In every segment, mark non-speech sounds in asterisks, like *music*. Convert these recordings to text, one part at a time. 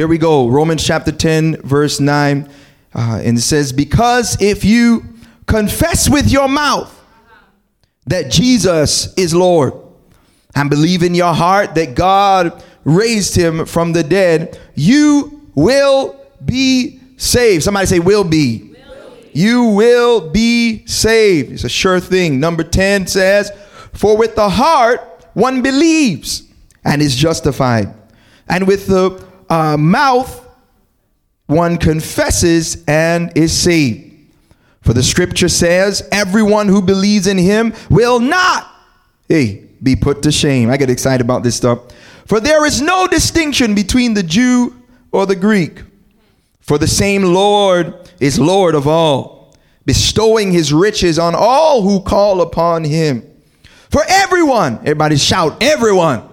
Here we go. Romans chapter 10, verse 9. Uh, and it says, Because if you confess with your mouth that Jesus is Lord and believe in your heart that God raised him from the dead, you will be saved. Somebody say, will be. You will be saved. It's a sure thing. Number 10 says, For with the heart one believes and is justified, and with the uh, mouth one confesses and is saved. For the scripture says, Everyone who believes in him will not, hey, be put to shame. I get excited about this stuff. For there is no distinction between the Jew or the Greek. For the same Lord is Lord of all, bestowing his riches on all who call upon him. For everyone, everybody shout, everyone,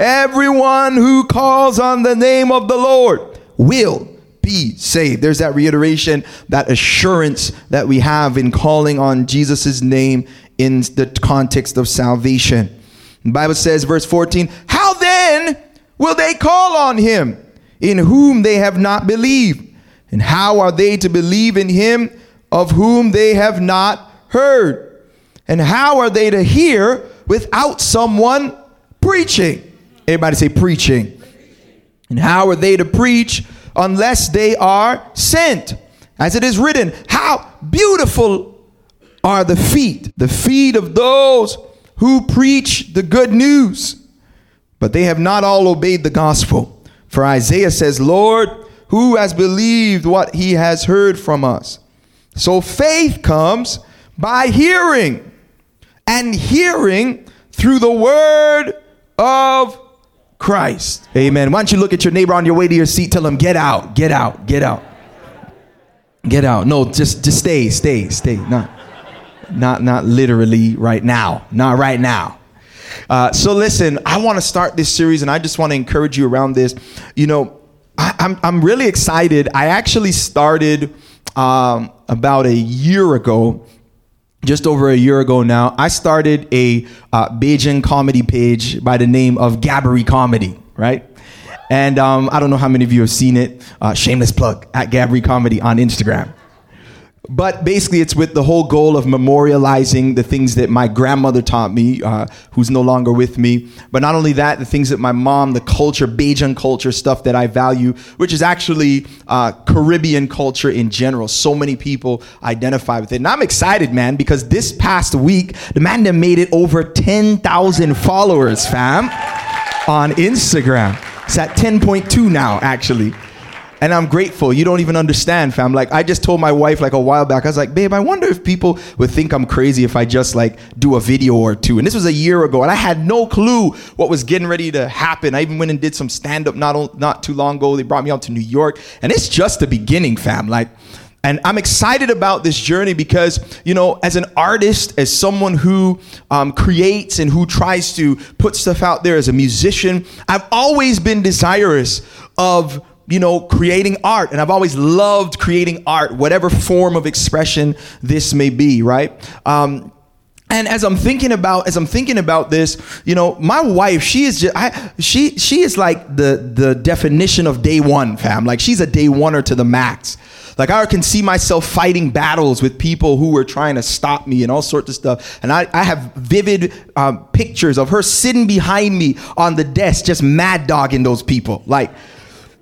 everyone, who calls on the name of the Lord will be saved. There's that reiteration, that assurance that we have in calling on Jesus' name in the context of salvation. The Bible says, verse 14, How then will they call on him in whom they have not believed? And how are they to believe in him of whom they have not heard? And how are they to hear without someone preaching? Everybody say preaching. And how are they to preach unless they are sent? As it is written, how beautiful are the feet, the feet of those who preach the good news. But they have not all obeyed the gospel. For Isaiah says, Lord, who has believed what he has heard from us? So faith comes by hearing, and hearing through the word of Christ. Amen. Why don't you look at your neighbor on your way to your seat? Tell him, get out, get out, get out. Get out. No, just just stay, stay, stay. Not not not literally right now. Not right now. Uh, so listen, I want to start this series, and I just want to encourage you around this. You know, I, am I'm, I'm really excited. I actually started um, about a year ago. Just over a year ago now, I started a uh, Bajan comedy page by the name of Gabbery Comedy, right? And um, I don't know how many of you have seen it. Uh, shameless plug at Gabbery Comedy on Instagram. But basically, it's with the whole goal of memorializing the things that my grandmother taught me, uh, who's no longer with me. But not only that, the things that my mom, the culture, Bajan culture, stuff that I value, which is actually uh, Caribbean culture in general. So many people identify with it. And I'm excited, man, because this past week, the man that made it over 10,000 followers, fam, on Instagram. It's at 10.2 now, actually. And I'm grateful. You don't even understand, fam. Like I just told my wife like a while back, I was like, babe, I wonder if people would think I'm crazy if I just like do a video or two. And this was a year ago, and I had no clue what was getting ready to happen. I even went and did some stand-up not not too long ago. They brought me out to New York. And it's just the beginning, fam. Like and I'm excited about this journey because, you know, as an artist, as someone who um, creates and who tries to put stuff out there as a musician, I've always been desirous of you know, creating art. And I've always loved creating art, whatever form of expression this may be, right? Um, and as I'm thinking about as I'm thinking about this, you know, my wife, she is just I, she she is like the the definition of day one, fam. Like she's a day oneer to the max. Like I can see myself fighting battles with people who were trying to stop me and all sorts of stuff. And I, I have vivid um, pictures of her sitting behind me on the desk, just mad dogging those people. Like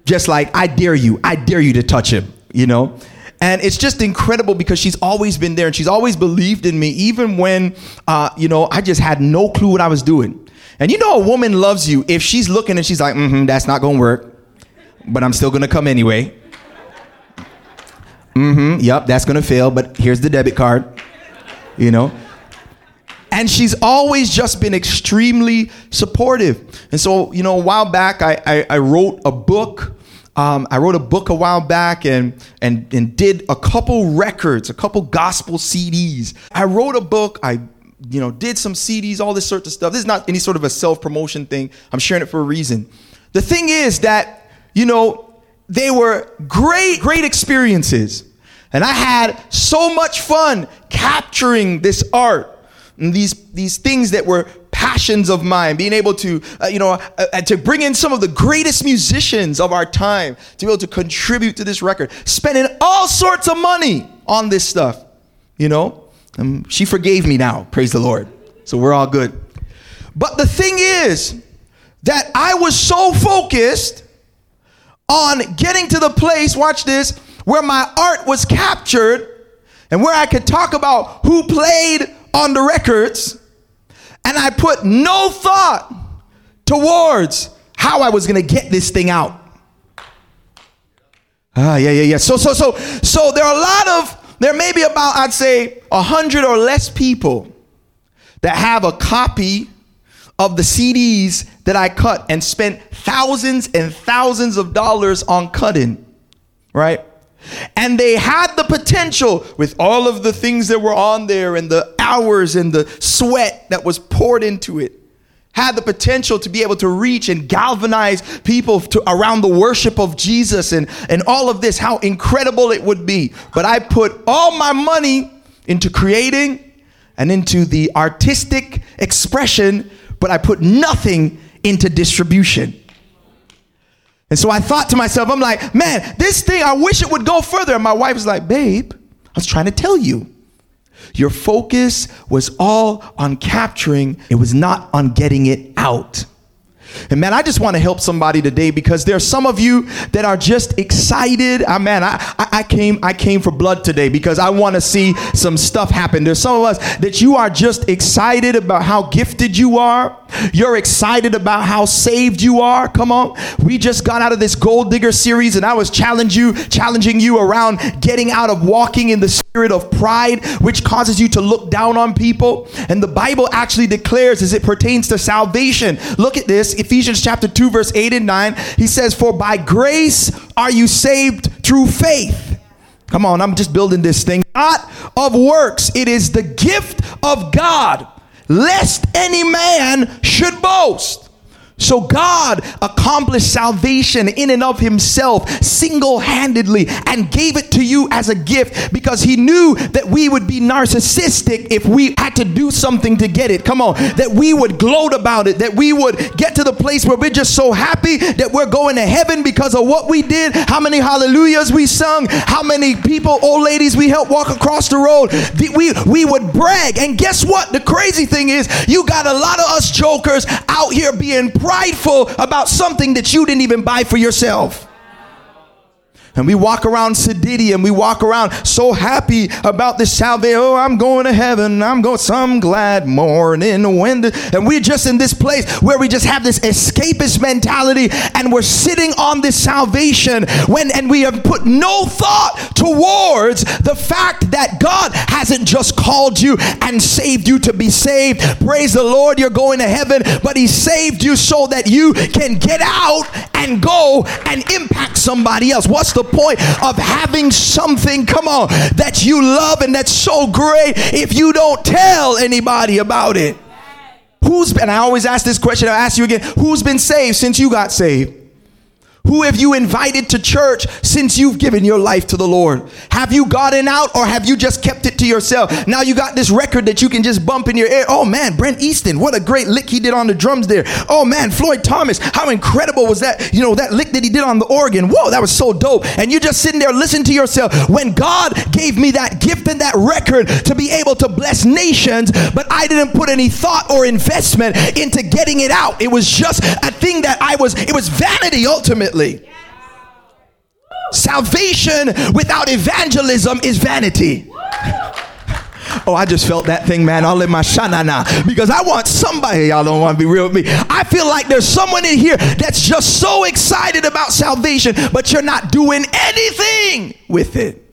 just like, I dare you, I dare you to touch him, you know? And it's just incredible because she's always been there and she's always believed in me, even when, uh, you know, I just had no clue what I was doing. And you know, a woman loves you if she's looking and she's like, mm hmm, that's not gonna work, but I'm still gonna come anyway. Mm hmm, yep, that's gonna fail, but here's the debit card, you know? and she's always just been extremely supportive. And so, you know, a while back, I, I, I wrote a book um, I wrote a book a while back and, and, and did a couple records, a couple gospel CDs. I wrote a book. I you know, did some CDs, all this sort of stuff. This is not any sort of a self promotion thing. I'm sharing it for a reason. The thing is that, you know, they were great, great experiences. And I had so much fun capturing this art and these, these things that were passions of mine, being able to, uh, you know, uh, uh, to bring in some of the greatest musicians of our time to be able to contribute to this record, spending all sorts of money on this stuff, you know. Um, she forgave me now, praise the Lord. So we're all good. But the thing is that I was so focused on getting to the place, watch this, where my art was captured and where I could talk about who played on the records, and I put no thought towards how I was gonna get this thing out. Ah, yeah, yeah, yeah. So, so, so, so there are a lot of, there may be about, I'd say, a hundred or less people that have a copy of the CDs that I cut and spent thousands and thousands of dollars on cutting, right? And they had the potential with all of the things that were on there and the hours and the sweat that was poured into it. Had the potential to be able to reach and galvanize people to, around the worship of Jesus and, and all of this, how incredible it would be. But I put all my money into creating and into the artistic expression, but I put nothing into distribution. And so I thought to myself, I'm like, man, this thing, I wish it would go further. And my wife was like, babe, I was trying to tell you. Your focus was all on capturing, it was not on getting it out. And man, I just want to help somebody today because there's some of you that are just excited. I ah, man, I, I came I came for blood today because I want to see some stuff happen. There's some of us that you are just excited about how gifted you are. You're excited about how saved you are. Come on. We just got out of this gold digger series and I was challenge you, challenging you around getting out of walking in the spirit of pride, which causes you to look down on people. And the Bible actually declares as it pertains to salvation. Look at this, Ephesians chapter 2, verse 8 and 9. He says, For by grace are you saved through faith. Come on, I'm just building this thing. Not of works, it is the gift of God lest any man should boast. So God accomplished salvation in and of himself single handedly and gave it to you as a gift because he knew that we would be narcissistic if we had to do something to get it. Come on, that we would gloat about it, that we would get to the place where we're just so happy that we're going to heaven because of what we did, how many hallelujahs we sung, how many people, old ladies, we helped walk across the road. We, we would brag. And guess what? The crazy thing is, you got a lot of us jokers out here being prideful about something that you didn't even buy for yourself. And we walk around sedity and we walk around so happy about this salvation. Oh, I'm going to heaven. I'm going some glad morning when the, and we're just in this place where we just have this escapist mentality and we're sitting on this salvation when and we have put no thought towards the fact that God hasn't just called you and saved you to be saved. Praise the Lord, you're going to heaven, but he saved you so that you can get out and go and impact somebody else. What's the point of having something, come on, that you love and that's so great if you don't tell anybody about it? Who's been, I always ask this question, I'll ask you again, who's been saved since you got saved? Who have you invited to church since you've given your life to the Lord? Have you gotten out or have you just kept it to yourself? Now you got this record that you can just bump in your ear. Oh man, Brent Easton, what a great lick he did on the drums there. Oh man, Floyd Thomas, how incredible was that? You know, that lick that he did on the organ. Whoa, that was so dope. And you're just sitting there listening to yourself. When God gave me that gift and that record to be able to bless nations, but I didn't put any thought or investment into getting it out. It was just a thing that I was, it was vanity ultimately. Salvation without evangelism is vanity. Oh, I just felt that thing, man. I'll let my shanana because I want somebody. Y'all don't want to be real with me. I feel like there's someone in here that's just so excited about salvation, but you're not doing anything with it.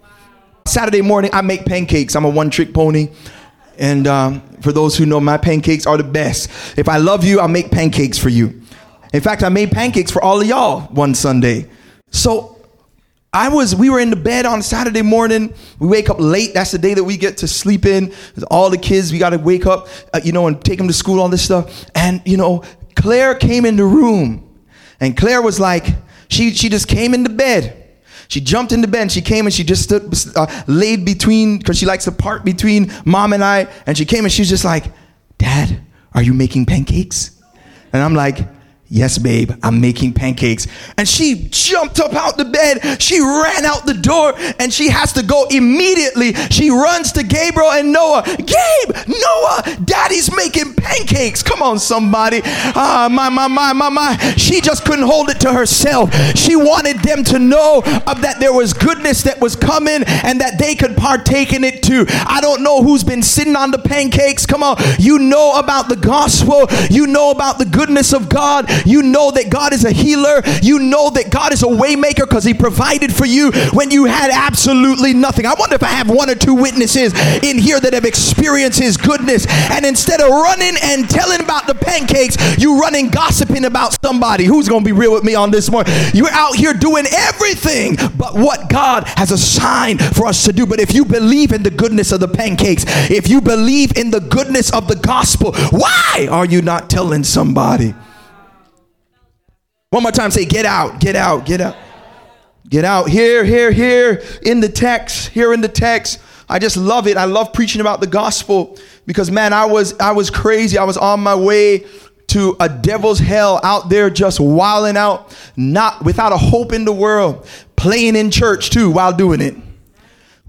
Saturday morning, I make pancakes. I'm a one trick pony. And um, for those who know, my pancakes are the best. If I love you, I'll make pancakes for you. In fact, I made pancakes for all of y'all one Sunday. So I was, we were in the bed on Saturday morning. We wake up late. That's the day that we get to sleep in. All the kids, we got to wake up, uh, you know, and take them to school, all this stuff. And, you know, Claire came in the room and Claire was like, she, she just came into bed. She jumped into bed and she came and she just stood, uh, laid between, because she likes to part between mom and I. And she came and she's just like, Dad, Are you making pancakes? And I'm like, Yes, babe, I'm making pancakes. And she jumped up out the bed. She ran out the door and she has to go immediately. She runs to Gabriel and Noah. Gabe, Noah, daddy's making pancakes. Come on, somebody. Ah, my, my, my, my, my. She just couldn't hold it to herself. She wanted them to know of that there was goodness that was coming and that they could partake in it too. I don't know who's been sitting on the pancakes. Come on. You know about the gospel. You know about the goodness of God. You know that God is a healer. You know that God is a waymaker because He provided for you when you had absolutely nothing. I wonder if I have one or two witnesses in here that have experienced His goodness. And instead of running and telling about the pancakes, you running gossiping about somebody. Who's going to be real with me on this morning? You're out here doing everything but what God has assigned for us to do. But if you believe in the goodness of the pancakes, if you believe in the goodness of the gospel, why are you not telling somebody? One more time, say, get out, get out, get out. Get out. Here, here, here in the text, here in the text. I just love it. I love preaching about the gospel because man, I was I was crazy. I was on my way to a devil's hell out there just wilding out, not without a hope in the world, playing in church too while doing it.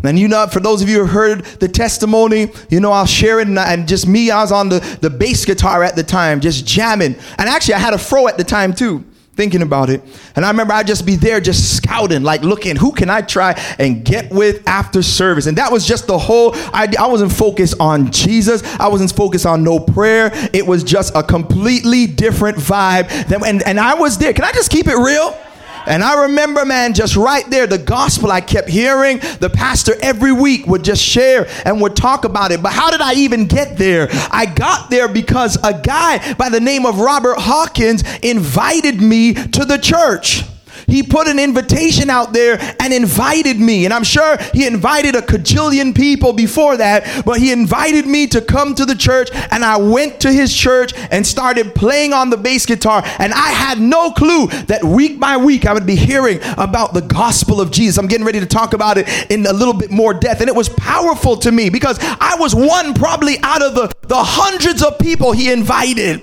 And you know, for those of you who heard the testimony, you know, I'll share it. And, and, just me, I was on the, the bass guitar at the time, just jamming. And actually, I had a fro at the time too thinking about it. And I remember I'd just be there just scouting, like looking, who can I try and get with after service? And that was just the whole idea. I wasn't focused on Jesus. I wasn't focused on no prayer. It was just a completely different vibe. and, and I was there. Can I just keep it real? And I remember, man, just right there, the gospel I kept hearing. The pastor every week would just share and would talk about it. But how did I even get there? I got there because a guy by the name of Robert Hawkins invited me to the church. He put an invitation out there and invited me. And I'm sure he invited a cajillion people before that, but he invited me to come to the church. And I went to his church and started playing on the bass guitar. And I had no clue that week by week I would be hearing about the gospel of Jesus. I'm getting ready to talk about it in a little bit more depth. And it was powerful to me because I was one probably out of the, the hundreds of people he invited.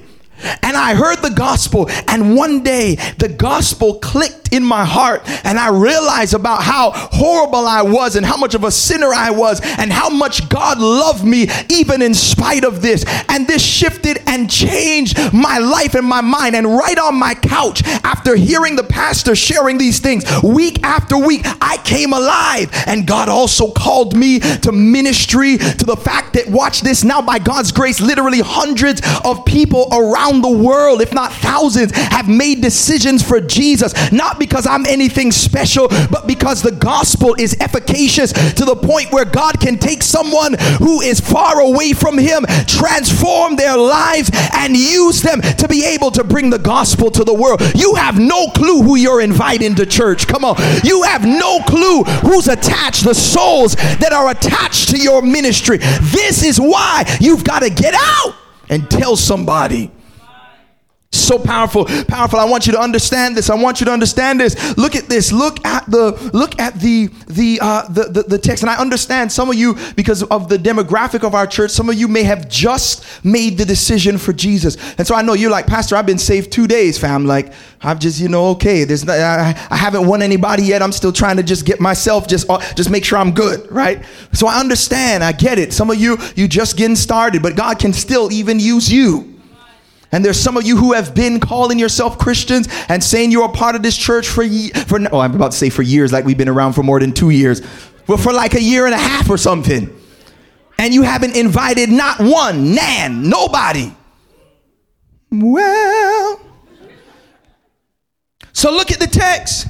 And I heard the gospel, and one day the gospel clicked in my heart, and I realized about how horrible I was, and how much of a sinner I was, and how much God loved me, even in spite of this. And this shifted and changed my life and my mind. And right on my couch, after hearing the pastor sharing these things week after week, I came alive. And God also called me to ministry, to the fact that, watch this now, by God's grace, literally hundreds of people around around the world, if not thousands, have made decisions for Jesus, not because I'm anything special, but because the gospel is efficacious to the point where God can take someone who is far away from Him, transform their lives, and use them to be able to bring the gospel to the world. You have no clue who you're inviting to church. Come on. You have no clue who's attached, the souls that are attached to your ministry. This is why you've got to get out and tell somebody so powerful powerful. I want you to understand this. I want you to understand this. Look at this. Look at the look at the the uh the, the, the text. And i understand some of you because of the demographic of our church some of you may have just made the decision for jesus. And so i know you're like pastor i've been saved two days fam. Like i've just you know okay there's not, I, I haven't won anybody yet. I'm still trying to just get myself just uh, just make sure i'm good right? So i understand. I get it. Some of you you just getting started but god can still even use you and there's some of you who have been calling yourself Christians and saying you're a part of this church for for oh I'm about to say for years like we've been around for more than 2 years. But for like a year and a half or something. And you haven't invited not one, nan, nobody. Well, so look at the text.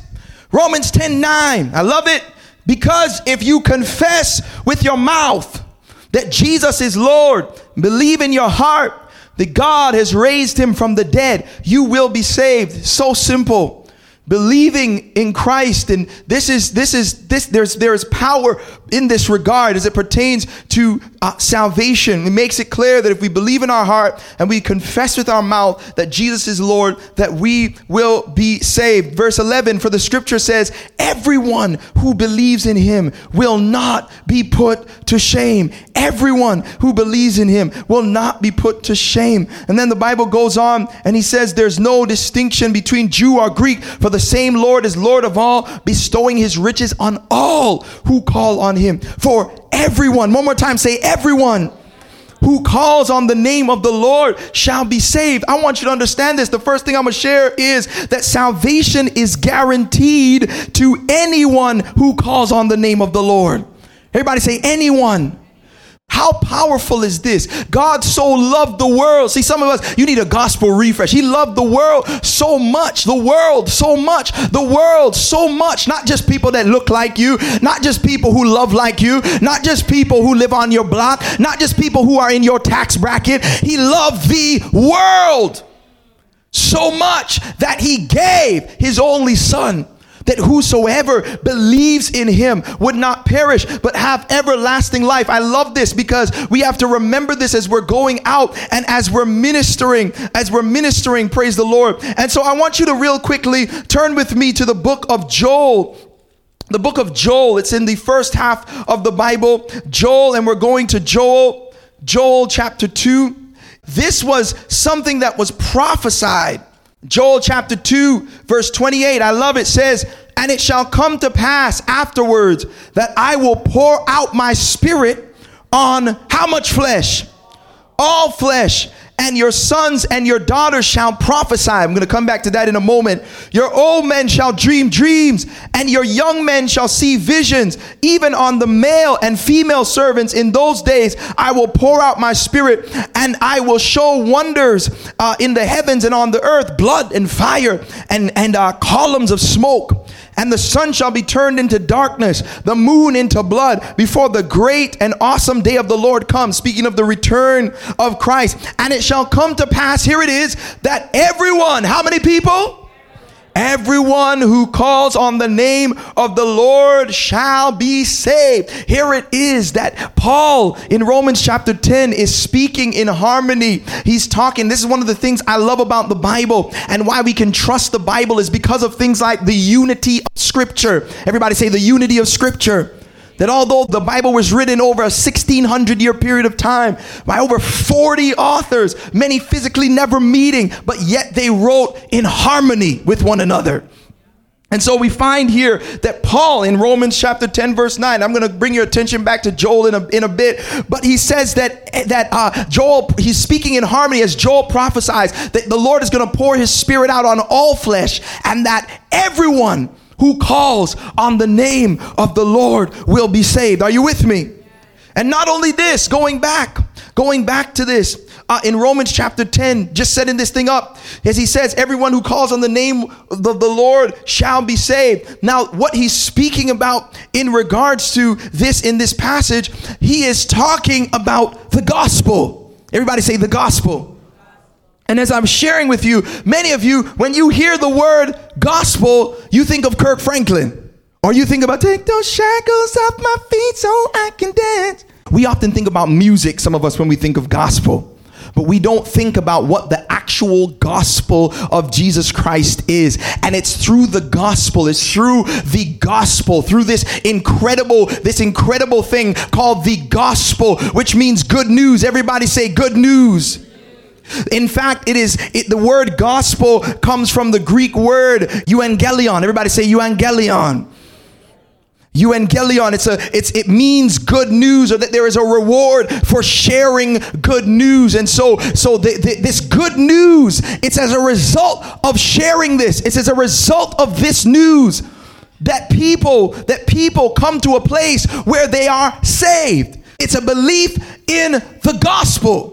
Romans 10 9. I love it because if you confess with your mouth that Jesus is Lord, believe in your heart that God has raised him from the dead, you will be saved. So simple. Believing in Christ and this is this is this there's there is power in this regard as it pertains to uh, salvation. It makes it clear that if we believe in our heart and we confess with our mouth that Jesus is Lord, that we will be saved. Verse 11, for the scripture says, Everyone who believes in him will not be put to shame. Everyone who believes in him will not be put to shame. And then the Bible goes on and he says, There's no distinction between Jew or Greek, for the same Lord is Lord of all, bestowing his riches on all who call on him. For everyone, one more time, say everyone who calls on the name of the Lord shall be saved. I want you to understand this. The first thing I'm going to share is that salvation is guaranteed to anyone who calls on the name of the Lord. Everybody say, anyone. How powerful is this? God so loved the world. See, some of us, you need a gospel refresh. He loved the world so much, the world so much, the world so much. Not just people that look like you, not just people who love like you, not just people who live on your block, not just people who are in your tax bracket. He loved the world so much that he gave his only son that whosoever believes in him would not perish but have everlasting life. I love this because we have to remember this as we're going out and as we're ministering, as we're ministering, praise the Lord. And so I want you to real quickly turn with me to the book of Joel. The book of Joel, it's in the first half of the Bible. Joel, and we're going to Joel, Joel chapter 2. This was something that was prophesied Joel chapter 2, verse 28, I love it, says, And it shall come to pass afterwards that I will pour out my spirit on how much flesh? All flesh and your sons and your daughters shall prophesy. I'm going to come back to that in a moment. Your old men shall dream dreams, and your young men shall see visions. Even on the male and female servants in those days, I will pour out my spirit, and I will show wonders uh, in the heavens and on the earth blood and fire and, and uh, columns of smoke and the sun shall be turned into darkness, the moon into blood, before the great and awesome day of the Lord comes. Speaking of the return of Christ. And it shall come to pass, here it is, that everyone, how many people? Everyone who calls on the name of the Lord shall be saved. Here it is that Paul in Romans chapter 10 is speaking in harmony. He's talking. This is one of the things I love about the Bible and why we can trust the Bible is because of things like the unity of Scripture. Everybody say the unity of Scripture that although the Bible was written over a 1600 year period of time by over 40 authors, many physically never meeting, but yet they wrote in harmony with one another. And so we find here that Paul in Romans chapter 10 verse 9, I'm going to bring your attention back to Joel in a, in a bit, but he says that that uh, Joel he's speaking in harmony as Joel prophesies that the Lord is going to pour his spirit out on all flesh and that everyone who calls on the name of the Lord will be saved. Are you with me? And not only this, going back, going back to this, uh, in Romans chapter 10, just setting this thing up, as he says, everyone who calls on the name of the Lord shall be saved. Now, what he's speaking about in regards to this in this passage, he is talking about the gospel. Everybody say the gospel. And as I'm sharing with you, many of you, when you hear the word gospel, you think of Kirk Franklin. Or you think about take those shackles off my feet so I can dance. We often think about music, some of us, when we think of gospel. But we don't think about what the actual gospel of Jesus Christ is. And it's through the gospel, it's through the gospel, through this incredible, this incredible thing called the gospel, which means good news. Everybody say good news. In fact, it is it, the word gospel comes from the Greek word euangelion. Everybody say euangelion. Euangelion, it's a, it's, it means good news or that there is a reward for sharing good news. And so, so the, the, this good news, it's as a result of sharing this. It's as a result of this news that people, that people come to a place where they are saved. It's a belief in the gospel.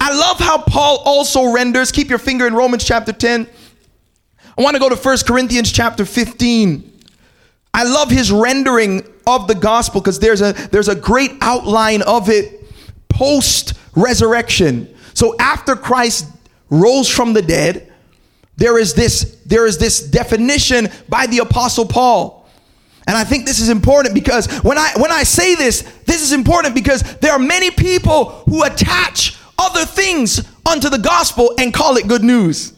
I love how Paul also renders, keep your finger in Romans chapter 10. I want to go to 1 Corinthians chapter 15. I love his rendering of the gospel because there's a there's a great outline of it post resurrection. So after Christ rose from the dead, there is this there is this definition by the apostle Paul. And I think this is important because when I when I say this, this is important because there are many people who attach other things unto the gospel and call it good news.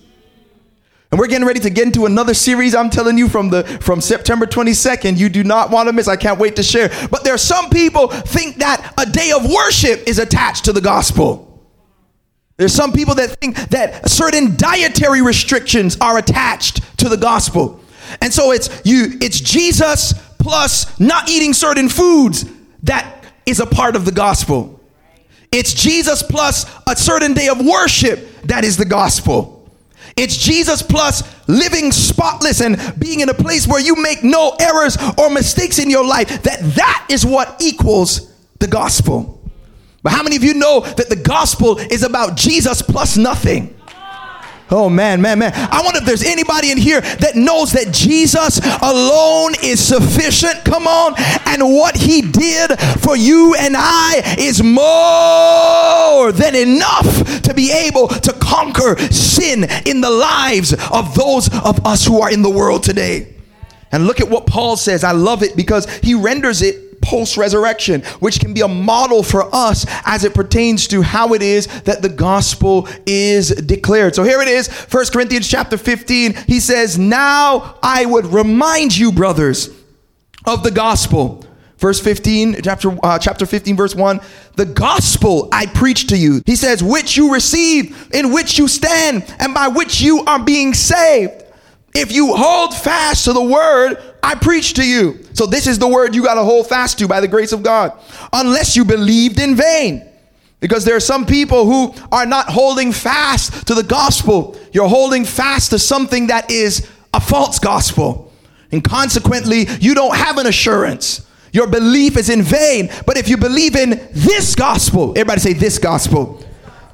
And we're getting ready to get into another series. I'm telling you from the from September 22nd. You do not want to miss. I can't wait to share. But there are some people think that a day of worship is attached to the gospel. There's some people that think that certain dietary restrictions are attached to the gospel. And so it's you it's Jesus plus not eating certain foods that is a part of the gospel. It's Jesus plus a certain day of worship that is the gospel. It's Jesus plus living spotless and being in a place where you make no errors or mistakes in your life. That that is what equals the gospel. But how many of you know that the gospel is about Jesus plus nothing? Oh man, man, man. I wonder if there's anybody in here that knows that Jesus alone is sufficient. Come on. And what he did for you and I is more than enough to be able to conquer sin in the lives of those of us who are in the world today. And look at what Paul says. I love it because he renders it post resurrection, which can be a model for us as it pertains to how it is that the gospel is declared. So here it is, First Corinthians chapter 15. He says, Now I would remind you, brothers, of the gospel. Verse 15, chapter, uh, chapter 15, verse 1 the gospel I preach to you. He says, which you receive, in which you stand, and by which you are being saved if you hold fast to the word I preach to you. So, this is the word you got to hold fast to by the grace of God, unless you believed in vain. Because there are some people who are not holding fast to the gospel. You're holding fast to something that is a false gospel. And consequently, you don't have an assurance. Your belief is in vain. But if you believe in this gospel, everybody say this gospel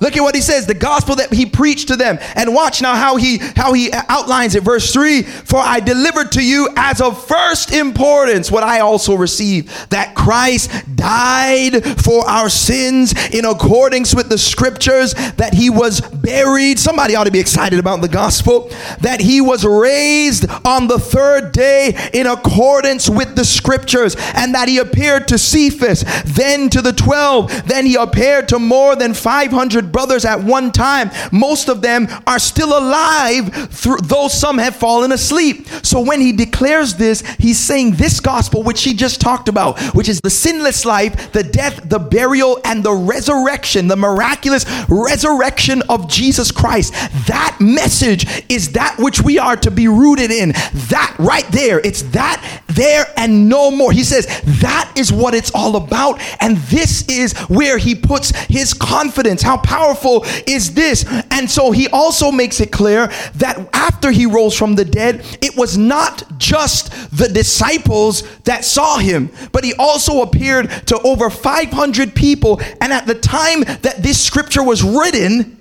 Look at what he says, the gospel that he preached to them. And watch now how he how he outlines it. Verse 3, for I delivered to you as of first importance what I also received, that Christ died for our sins in accordance with the scriptures, that he was buried. Somebody ought to be excited about the gospel, that he was raised on the third day in accordance with the scriptures, and that he appeared to Cephas, then to the 12, then he appeared to more than 500 brothers at one time. Most of them are still alive, though some have fallen asleep. So when he declares this, he's saying this gospel, which he just talked about, which is the sinless life, the death, the burial, and the resurrection, the miraculous resurrection of Jesus Christ. That message is that which we are to be rooted in. That right there, it's that there and no more. He says that is what it's all about. And this is where he puts his confidence. How powerful is this? And so he also makes it clear that after he rose from the dead, it was not just the disciples that saw him, but he also appeared to over 500 people. And at the time that this scripture was written,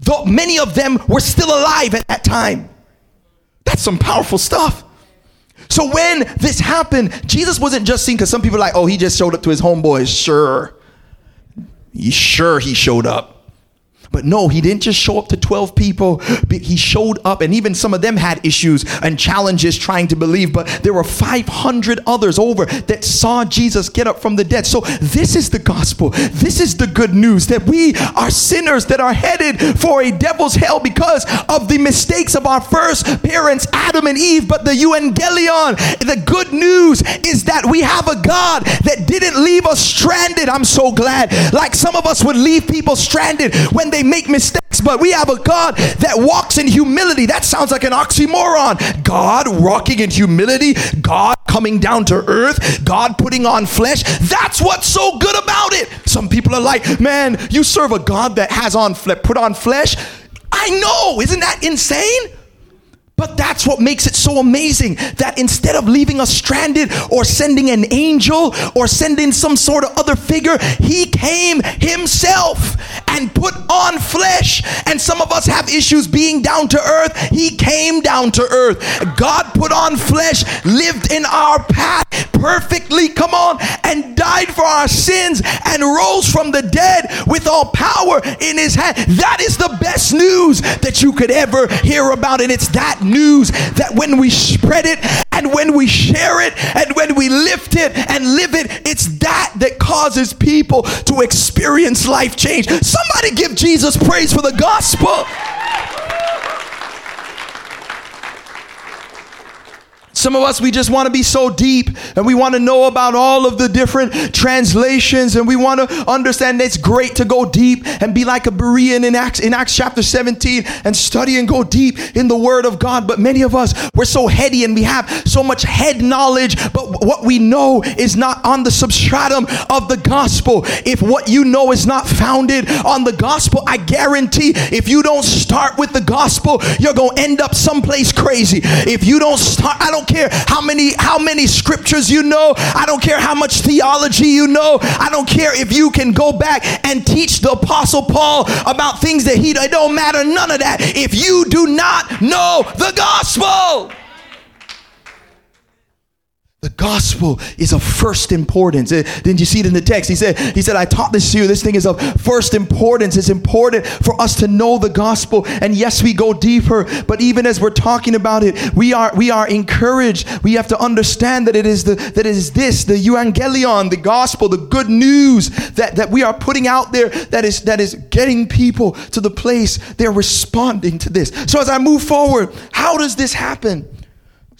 though many of them were still alive at that time. That's some powerful stuff. So when this happened, Jesus wasn't just seen because some people are like, oh, he just showed up to his homeboys. Sure. He sure, he showed up. But no, he didn't just show up to 12 people. He showed up, and even some of them had issues and challenges trying to believe. But there were 500 others over that saw Jesus get up from the dead. So, this is the gospel. This is the good news that we are sinners that are headed for a devil's hell because of the mistakes of our first parents, Adam and Eve. But the evangelion, the good news is that we have a God that didn't leave us stranded. I'm so glad. Like some of us would leave people stranded when they make mistakes, but we have a God that walks in humility. That sounds like an oxymoron. God walking in humility, God coming down to earth, God putting on flesh. That's what's so good about it. Some people are like, man, you serve a God that has on flesh, put on flesh. I know, isn't that insane? But that's what makes it so amazing that instead of leaving us stranded or sending an angel or sending some sort of other figure, he came himself and put on flesh. And some of us have issues being down to earth. He came down to earth. God put on flesh, lived in our path perfectly, come on, and died for our sins and rose from the dead with all power in his hand. That is the best news that you could ever hear about. And it's that news that when we spread it and when we share it and when we lift it and live it, it's that that causes people to experience life change. Somebody give Jesus praise for the gospel. Some of us, we just want to be so deep and we want to know about all of the different translations and we want to understand it's great to go deep and be like a Berean in Acts, in Acts chapter 17 and study and go deep in the Word of God. But many of us, we're so heady and we have so much head knowledge, but what we know is not on the substratum of the gospel. If what you know is not founded on the gospel, I guarantee if you don't start with the gospel, you're going to end up someplace crazy. If you don't start, I don't care how many how many scriptures you know. I don't care how much theology you know. I don't care if you can go back and teach the apostle Paul about things that he it don't matter none of that if you do not know the gospel. The gospel is of first importance. Uh, didn't you see it in the text? He said, He said, I taught this to you. This thing is of first importance. It's important for us to know the gospel. And yes, we go deeper, but even as we're talking about it, we are we are encouraged. We have to understand that it is the that it is this, the evangelion, the gospel, the good news that, that we are putting out there that is that is getting people to the place they're responding to this. So as I move forward, how does this happen?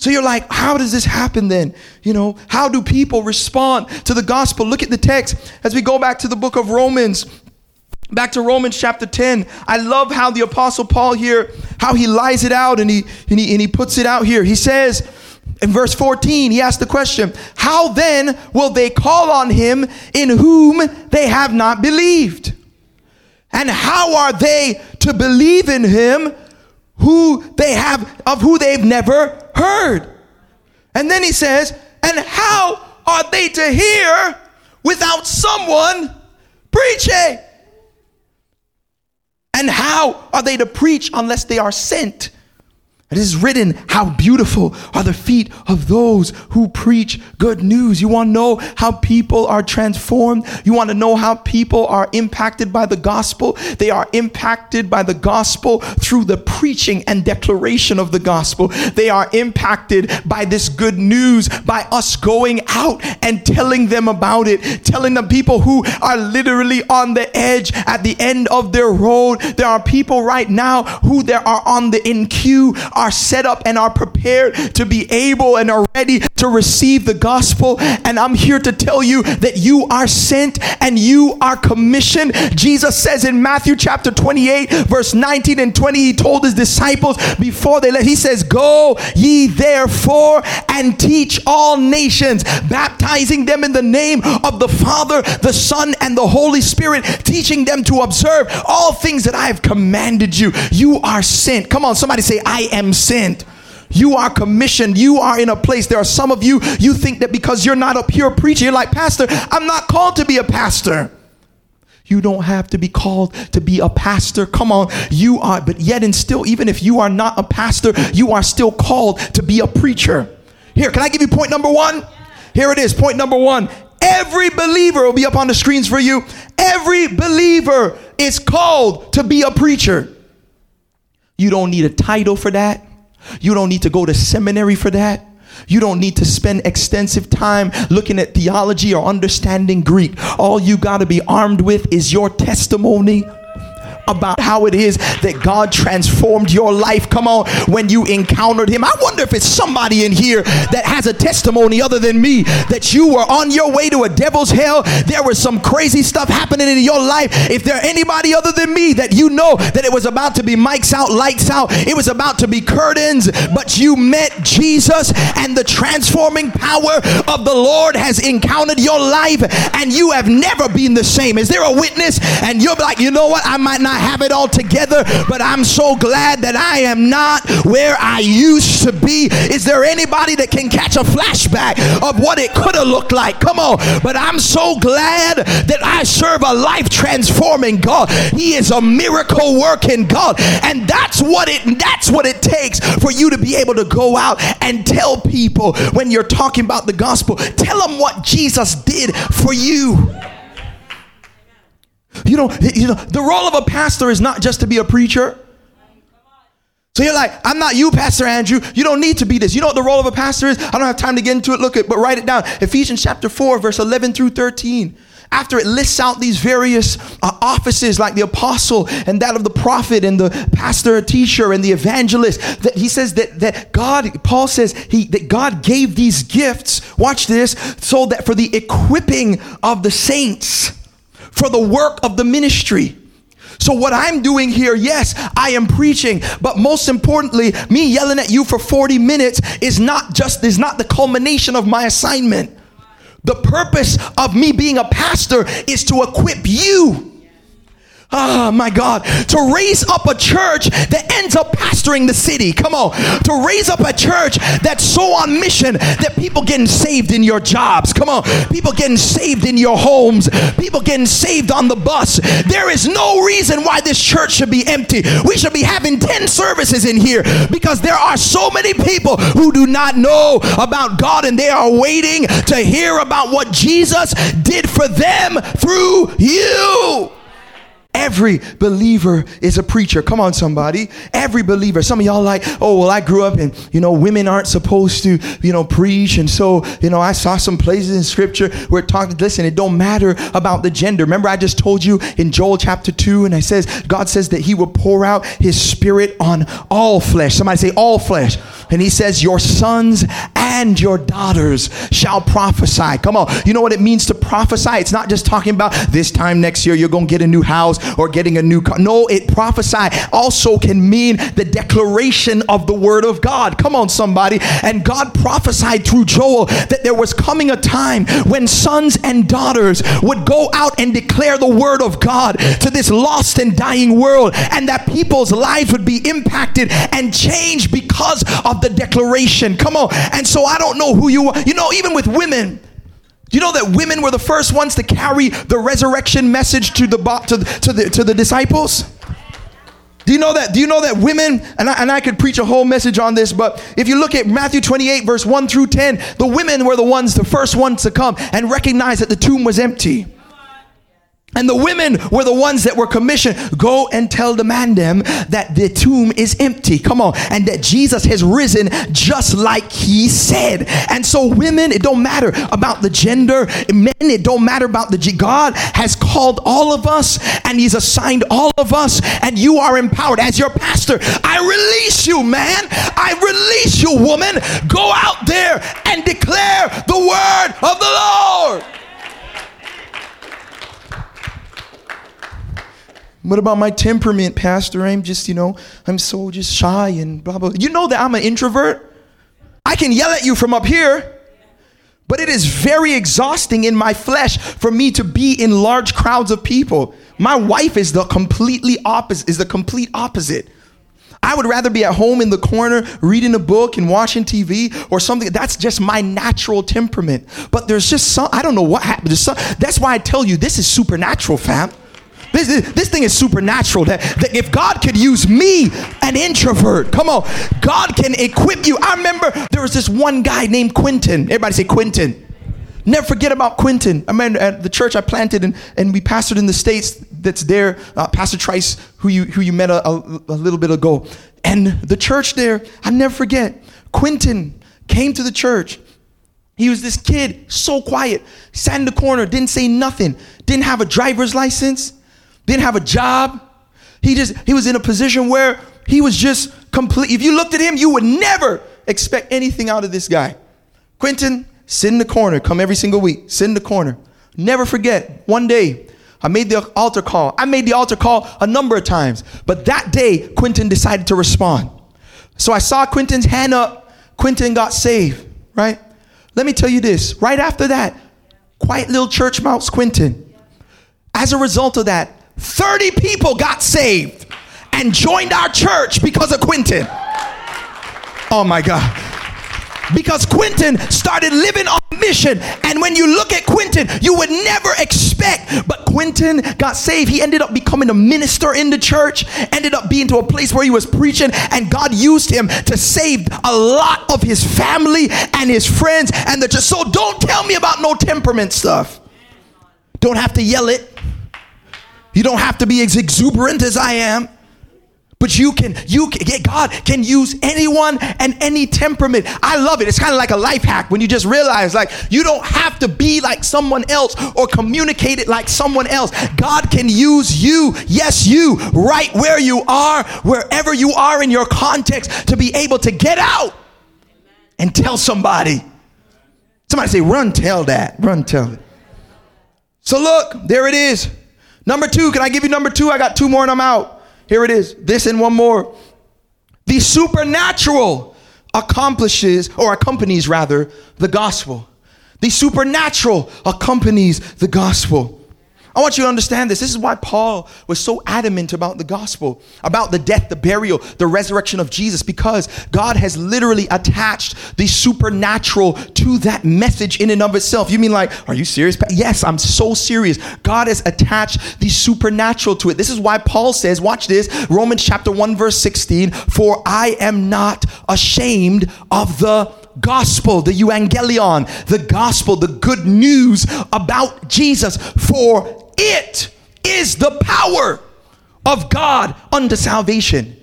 So you're like, how does this happen then? You know, how do people respond to the gospel? Look at the text as we go back to the book of Romans. Back to Romans chapter 10. I love how the apostle Paul here, how he lies it out and he and he, and he puts it out here. He says in verse 14, he asks the question, How then will they call on him in whom they have not believed? And how are they to believe in him who they have of who they've never heard. And then he says, And how are they to hear without someone preaching? And how are they to preach unless they are sent? It is written, How beautiful are the feet of those who preach good news. You want to know how people are transformed? You want to know how people are impacted by the gospel? They are impacted by the gospel through the preaching and declaration of the gospel. They are impacted by this good news by us going out and telling them about it, telling the people who are literally on the edge at the end of their road. There are people right now who there are on the in queue are set up and are prepared to be able and are ready to receive the gospel. And I'm here to tell you that you are sent and you are commissioned. Jesus says in Matthew chapter 28, verse 19 and 20, he told his disciples before they left, he says, Go ye therefore and teach all nations, baptizing them in the name of the Father, the Son, and the Holy Spirit, teaching them to observe all things that I have commanded you. You are sent. Come on, somebody say, I am sent. You are commissioned. You are in a place. There are some of you, you think that because you're not a pure preacher, you're like, Pastor, I'm not called to be a pastor. You don't have to be called to be a pastor. Come on, you are, but yet and still, even if you are not a pastor, you are still called to be a preacher. Here, can I give you point number one? Here it is, point number one. Every believer will be up on the screens for you. Every believer is called to be a preacher. You don't need a title for that. You don't need to go to seminary for that. You don't need to spend extensive time looking at theology or understanding Greek. All you got to be armed with is your testimony about how it is that God transformed your life. Come on, when you encountered Him. I wonder if it's somebody in here that has a testimony other than me that you were on your way to a devil's hell. There was some crazy stuff happening in your life. If there anybody other than me that you know that it was about to be mics out, lights out, it was about to be curtains, but you met Jesus and the transforming power of the Lord has encountered your life and you have never been the same. Is there a witness? And you're like, you know what? I might not have it all together, but I'm so glad that I am not where I used to be. Is there anybody that can catch a flashback of what it could have looked like? Come on. But I'm so glad that I serve a life transforming God. He is a miracle working God. And that's what it that's what it takes for you to be able to go out and tell people when you're talking about the gospel, tell them what Jesus did for you. You know, you know, the role of a pastor is not just to be a preacher. So you're like, I'm not you, Pastor Andrew. You don't need to be this. You know what the role of a pastor is? I don't have time to get into it. Look at, but write it down. Ephesians chapter 4, verse 11 through 13. After it lists out these various uh, offices like the apostle and that of the prophet and the pastor, teacher, and the evangelist, that he says that, that God, Paul says he that God gave these gifts, watch this, so that for the equipping of the saints, for the work of the ministry. So, what I'm doing here, yes, I am preaching, but most importantly, me yelling at you for 40 minutes is not just, is not the culmination of my assignment. The purpose of me being a pastor is to equip you Oh my God. To raise up a church that ends up pastoring the city. Come on. To raise up a church that's so on mission that people getting saved in your jobs. Come on. People getting saved in your homes. People getting saved on the bus. There is no reason why this church should be empty. We should be having 10 services in here because there are so many people who do not know about God and they are waiting to hear about what Jesus did for them through you. Every believer is a preacher. Come on, somebody. Every believer. Some of y'all like, oh, well, I grew up and, you know, women aren't supposed to, you know, preach. And so, you know, I saw some places in scripture where it talked, listen, it don't matter about the gender. Remember, I just told you in Joel chapter 2, and I says, God says that he will pour out his spirit on all flesh. Somebody say, all flesh. And he says, your sons and your daughters shall prophesy. Come on. You know what it means to prophesy? It's not just talking about this time next year, you're going to get a new house or getting a new car. No, it prophesy also can mean the declaration of the word of God. Come on, somebody. And God prophesied through Joel that there was coming a time when sons and daughters would go out and declare the word of God to this lost and dying world, and that people's lives would be impacted and changed because of the declaration. Come on. And so I don't know who you are. You know, even with women, you know that women were the first ones to carry the resurrection message to the to to the, to the disciples? Do you know that? Do you know that women, and I, and I could preach a whole message on this, but if you look at Matthew 28, verse 1 through 10, the women were the ones, the first ones to come and recognize that the tomb was empty. And the women were the ones that were commissioned. Go and tell the man them that the tomb is empty. Come on. And that Jesus has risen just like he said. And so women, it don't matter about the gender. Men, it don't matter about the God has called all of us and he's assigned all of us and you are empowered as your pastor. I release you, man. I release you, woman. Go out there and declare the word of the Lord. What about my temperament, Pastor? I'm just, you know, I'm so just shy and blah, blah. You know that I'm an introvert? I can yell at you from up here, but it is very exhausting in my flesh for me to be in large crowds of people. My wife is the completely opposite, is the complete opposite. I would rather be at home in the corner reading a book and watching TV or something. That's just my natural temperament. But there's just some, I don't know what happened. Some, that's why I tell you this is supernatural, fam. This, this, this thing is supernatural. That, that if God could use me, an introvert, come on, God can equip you. I remember there was this one guy named Quentin. Everybody say Quentin. Never forget about Quentin. I mean, at the church I planted and, and we pastored in the States that's there, uh, Pastor Trice, who you, who you met a, a, a little bit ago. And the church there, I never forget, Quentin came to the church. He was this kid, so quiet, sat in the corner, didn't say nothing, didn't have a driver's license, didn't have a job. He just he was in a position where he was just complete. If you looked at him, you would never expect anything out of this guy. Quentin, sit in the corner, come every single week, sit in the corner. Never forget, one day I made the altar call. I made the altar call a number of times, but that day Quentin decided to respond. So I saw Quentin's hand up. Quentin got saved, right? Let me tell you this. Right after that, quiet little church mouse Quentin. As a result of that, 30 people got saved and joined our church because of Quentin. Oh my God. Because Quentin started living on mission. And when you look at Quentin, you would never expect. But Quentin got saved. He ended up becoming a minister in the church, ended up being to a place where he was preaching, and God used him to save a lot of his family and his friends and the church. So don't tell me about no temperament stuff. Don't have to yell it. You don't have to be as exuberant as I am. But you can, you can, God can use anyone and any temperament. I love it. It's kind of like a life hack when you just realize, like, you don't have to be like someone else or communicate it like someone else. God can use you, yes, you, right where you are, wherever you are in your context, to be able to get out and tell somebody. Somebody say, run, tell that. Run, tell it. So, look, there it is. Number two, can I give you number two? I got two more and I'm out. Here it is. This and one more. The supernatural accomplishes or accompanies rather the gospel. The supernatural accompanies the gospel. I want you to understand this. This is why Paul was so adamant about the gospel, about the death, the burial, the resurrection of Jesus, because God has literally attached the supernatural to that message in and of itself. You mean like, are you serious? Yes, I'm so serious. God has attached the supernatural to it. This is why Paul says, watch this, Romans chapter 1, verse 16, for I am not ashamed of the gospel, the evangelion, the gospel, the good news about Jesus, for it is the power of God unto salvation.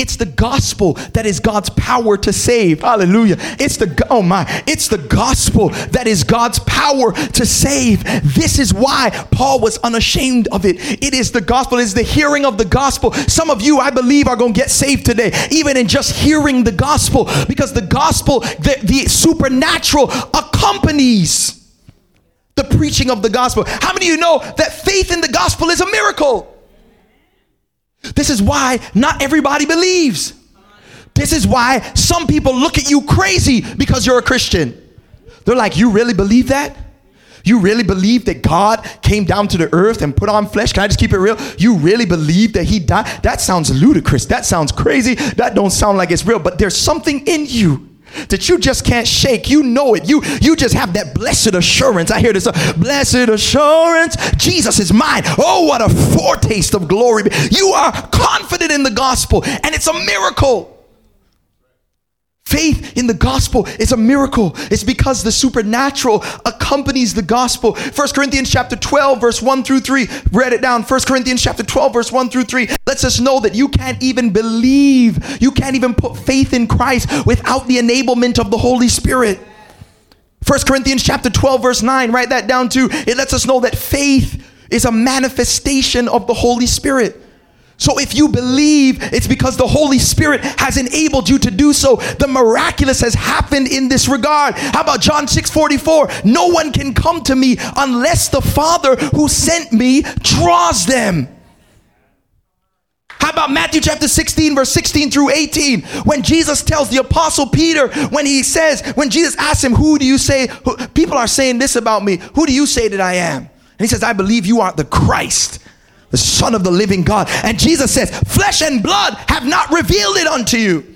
It's the gospel that is God's power to save. Hallelujah. It's the oh my, it's the gospel that is God's power to save. This is why Paul was unashamed of it. It is the gospel, it is the hearing of the gospel. Some of you, I believe, are going to get saved today, even in just hearing the gospel, because the gospel, the, the supernatural accompanies the preaching of the gospel. How many of you know that faith in the gospel is a miracle? This is why not everybody believes. This is why some people look at you crazy because you're a Christian. They're like, You really believe that? You really believe that God came down to the earth and put on flesh? Can I just keep it real? You really believe that he died? That sounds ludicrous. That sounds crazy. That don't sound like it's real, but there's something in you that you just can't shake. You know it. You you just have that blessed assurance. I hear this uh, blessed assurance. Jesus is mine. Oh, what a foretaste of glory. You are confident in the gospel and it's a miracle. Faith in the gospel is a miracle. It's because the supernatural accompanies the gospel. 1 Corinthians chapter 12 verse 1 through 3. Read it down. 1 Corinthians chapter 12 verse 1 through 3 lets us know that you can't even believe. You can't even put faith in Christ without the enablement of the Holy Spirit. 1 Corinthians chapter 12 verse 9. Write that down too. It lets us know that faith is a manifestation of the Holy Spirit. So if you believe, it's because the Holy Spirit has enabled you to do so. The miraculous has happened in this regard. How about John 6 44? No one can come to me unless the Father who sent me draws them. How about Matthew chapter 16, verse 16 through 18? When Jesus tells the apostle Peter, when he says, when Jesus asks him, Who do you say, who, people are saying this about me, who do you say that I am? And he says, I believe you are the Christ the Son of the living God. And Jesus says, Flesh and blood have not revealed it unto you,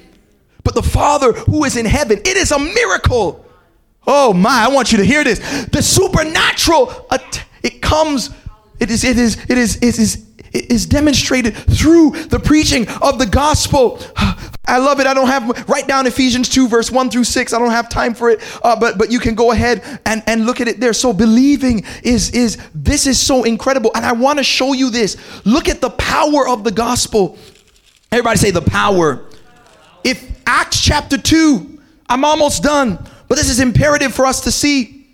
but the Father who is in heaven. It is a miracle. Oh my, I want you to hear this. The supernatural, it comes, it is, it is, it is, it is, is demonstrated through the preaching of the gospel. I love it. I don't have write down Ephesians 2 verse 1 through 6. I don't have time for it. Uh, but but you can go ahead and and look at it there. So believing is is this is so incredible and I want to show you this. Look at the power of the gospel. Everybody say the power. If Acts chapter 2, I'm almost done, but this is imperative for us to see.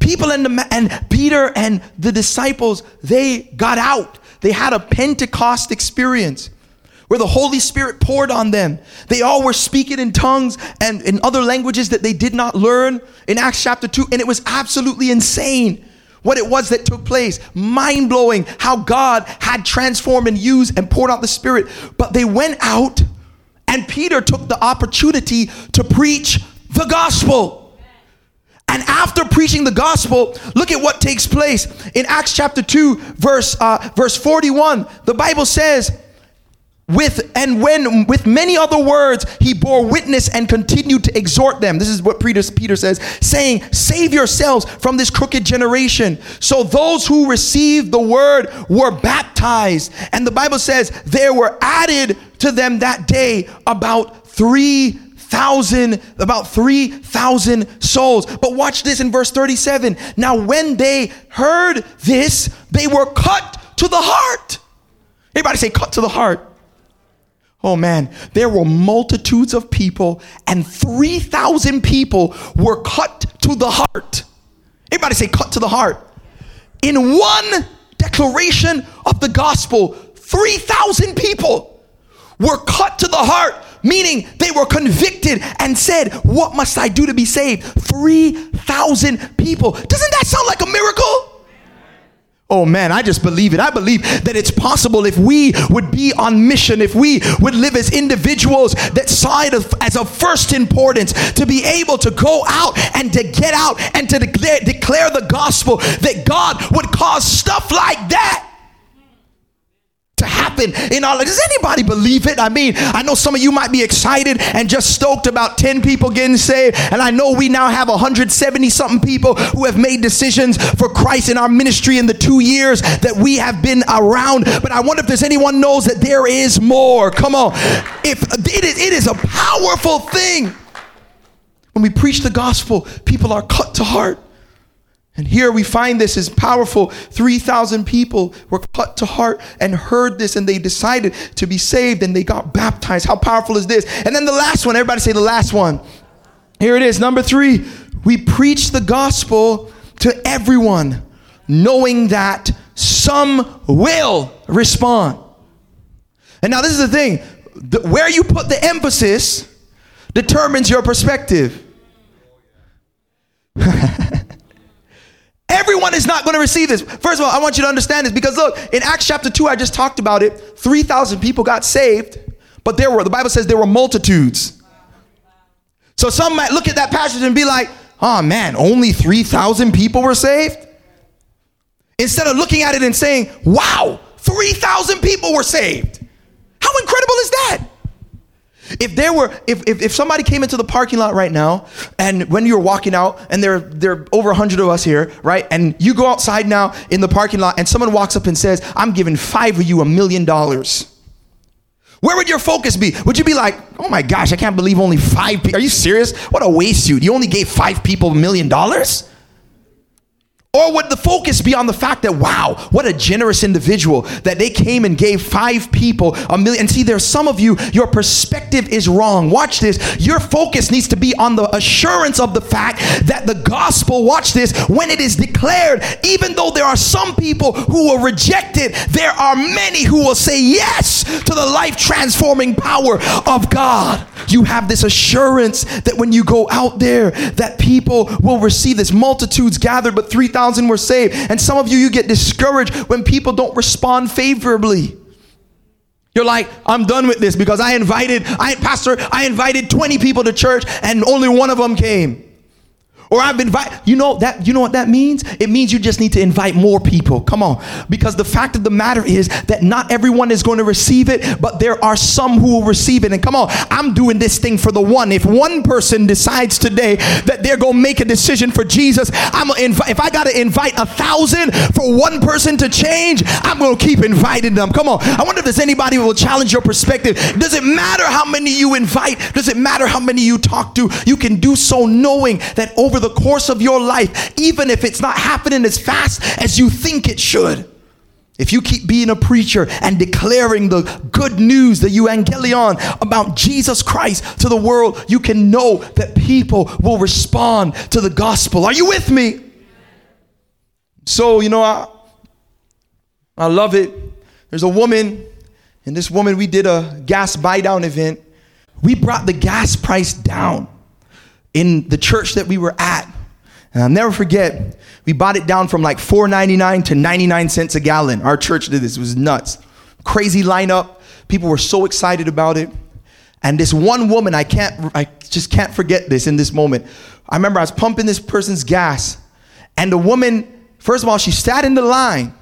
People and the and Peter and the disciples, they got out. They had a Pentecost experience where the Holy Spirit poured on them. They all were speaking in tongues and in other languages that they did not learn in Acts chapter 2. And it was absolutely insane what it was that took place. Mind blowing how God had transformed and used and poured out the Spirit. But they went out, and Peter took the opportunity to preach the gospel. And after preaching the gospel, look at what takes place. In Acts chapter 2, verse, uh, verse 41. The Bible says, with and when with many other words he bore witness and continued to exhort them. This is what peter, peter says saying save yourselves from this crooked generation. So those who received the word were baptized. And the bible says there were added to them that day about three thousand about 3000 souls. But watch this in verse 37 now when they heard this they were cut to the heart. Everybody say cut to the heart? Oh man, there were multitudes of people, and 3,000 people were cut to the heart. Everybody say, cut to the heart. In one declaration of the gospel, 3,000 people were cut to the heart, meaning they were convicted and said, What must I do to be saved? 3,000 people. Doesn't that sound like a miracle? Oh man, I just believe it. I believe that it's possible if we would be on mission, if we would live as individuals that side of as of first importance, to be able to go out and to get out and to declare, declare the gospel, that God would cause stuff like that in our life. Does anybody believe it? I mean, I know some of you might be excited and just stoked about 10 people getting saved. And I know we now have 170 something people who have made decisions for Christ in our ministry in the two years that we have been around. But I wonder if there's anyone knows that there is more. Come on. If it is, it is a powerful thing. When we preach the gospel, people are cut to heart. And here we find this is powerful. 3,000 people were cut to heart and heard this and they decided to be saved and they got baptized. How powerful is this? And then the last one, everybody say the last one. Here it is, number three. We preach the gospel to everyone, knowing that some will respond. And now, this is the thing the, where you put the emphasis determines your perspective. *laughs* Everyone is not going to receive this. First of all, I want you to understand this because look, in Acts chapter 2, I just talked about it. 3,000 people got saved, but there were, the Bible says there were multitudes. So some might look at that passage and be like, oh man, only 3,000 people were saved? Instead of looking at it and saying, wow, 3,000 people were saved. How incredible is that? If there were, if, if, if, somebody came into the parking lot right now, and when you're walking out, and there, there are over a hundred of us here, right? And you go outside now in the parking lot, and someone walks up and says, I'm giving five of you a million dollars. Where would your focus be? Would you be like, oh my gosh, I can't believe only five people? Are you serious? What a waste, dude. You only gave five people a million dollars? Or would the focus be on the fact that, wow, what a generous individual that they came and gave five people a million? And see, there's some of you, your perspective is wrong. Watch this. Your focus needs to be on the assurance of the fact that the gospel, watch this, when it is declared, even though there are some people who will reject it, there are many who will say yes to the life transforming power of God. You have this assurance that when you go out there, that people will receive this. Multitudes gathered, but 3,000 3,000 were saved. And some of you, you get discouraged when people don't respond favorably. You're like, I'm done with this because I invited, I pastor, I invited 20 people to church and only one of them came. Or I've invited, you know that you know what that means? It means you just need to invite more people. Come on. Because the fact of the matter is that not everyone is going to receive it, but there are some who will receive it. And come on, I'm doing this thing for the one. If one person decides today that they're going to make a decision for Jesus, I'm gonna invite if I got to invite a thousand for one person to change, I'm going to keep inviting them. Come on. I wonder if there's anybody who will challenge your perspective. Does it matter how many you invite? Does it matter how many you talk to? You can do so knowing that over the course of your life, even if it's not happening as fast as you think it should. If you keep being a preacher and declaring the good news, the evangelion about Jesus Christ to the world, you can know that people will respond to the gospel. Are you with me? So, you know, I, I love it. There's a woman, and this woman, we did a gas buy down event. We brought the gas price down in the church that we were at. And I'll never forget, we bought it down from like $4.99 to 99 cents a gallon. Our church did this, it was nuts. Crazy lineup. People were so excited about it. And this one woman, I can't, I just can't forget this in this moment. I remember I was pumping this person's gas, and the woman, first of all, she sat in the line,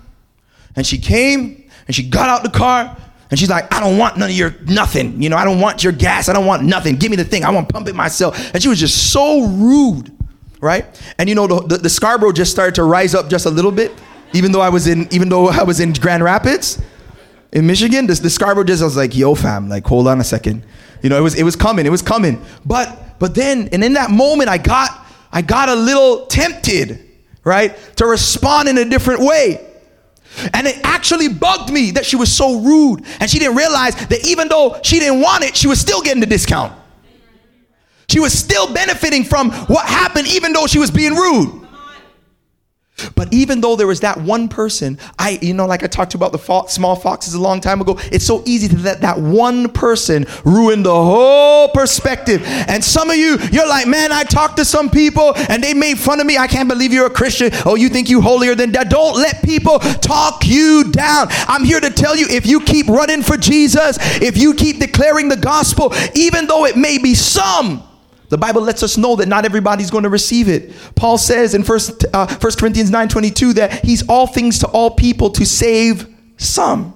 and she came and she got out the car and she's like, I don't want none of your nothing. You know, I don't want your gas. I don't want nothing. Give me the thing. I want to pump it myself. And she was just so rude, right? And you know, the, the, the Scarborough just started to rise up just a little bit, even though I was in, even though I was in Grand Rapids, in Michigan. The, Scarborough just I was like, yo, fam, like, hold on a second. You know, it was it was coming. It was coming. But but then, and in that moment, I got I got a little tempted, right, to respond in a different way. And it actually bugged me that she was so rude. And she didn't realize that even though she didn't want it, she was still getting the discount. She was still benefiting from what happened, even though she was being rude. But even though there was that one person, I, you know, like I talked about the fo- small foxes a long time ago, it's so easy to let that one person ruin the whole perspective. And some of you, you're like, man, I talked to some people and they made fun of me. I can't believe you're a Christian. Oh, you think you holier than that. Don't let people talk you down. I'm here to tell you if you keep running for Jesus, if you keep declaring the gospel, even though it may be some, the Bible lets us know that not everybody's going to receive it. Paul says in First, uh, 1 Corinthians 9:22 that he's all things to all people to save some.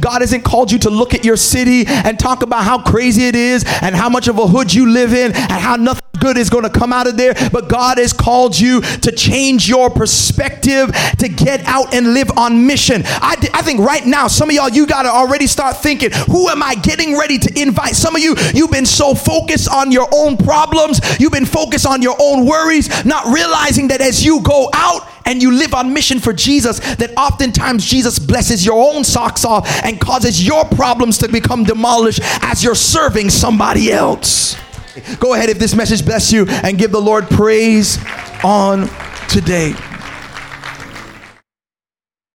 God hasn't called you to look at your city and talk about how crazy it is and how much of a hood you live in and how nothing good is going to come out of there. But God has called you to change your perspective, to get out and live on mission. I, I think right now, some of y'all, you got to already start thinking, who am I getting ready to invite? Some of you, you've been so focused on your own problems, you've been focused on your own worries, not realizing that as you go out, and you live on mission for Jesus, that oftentimes Jesus blesses your own socks off and causes your problems to become demolished as you're serving somebody else. Go ahead if this message bless you and give the Lord praise on today.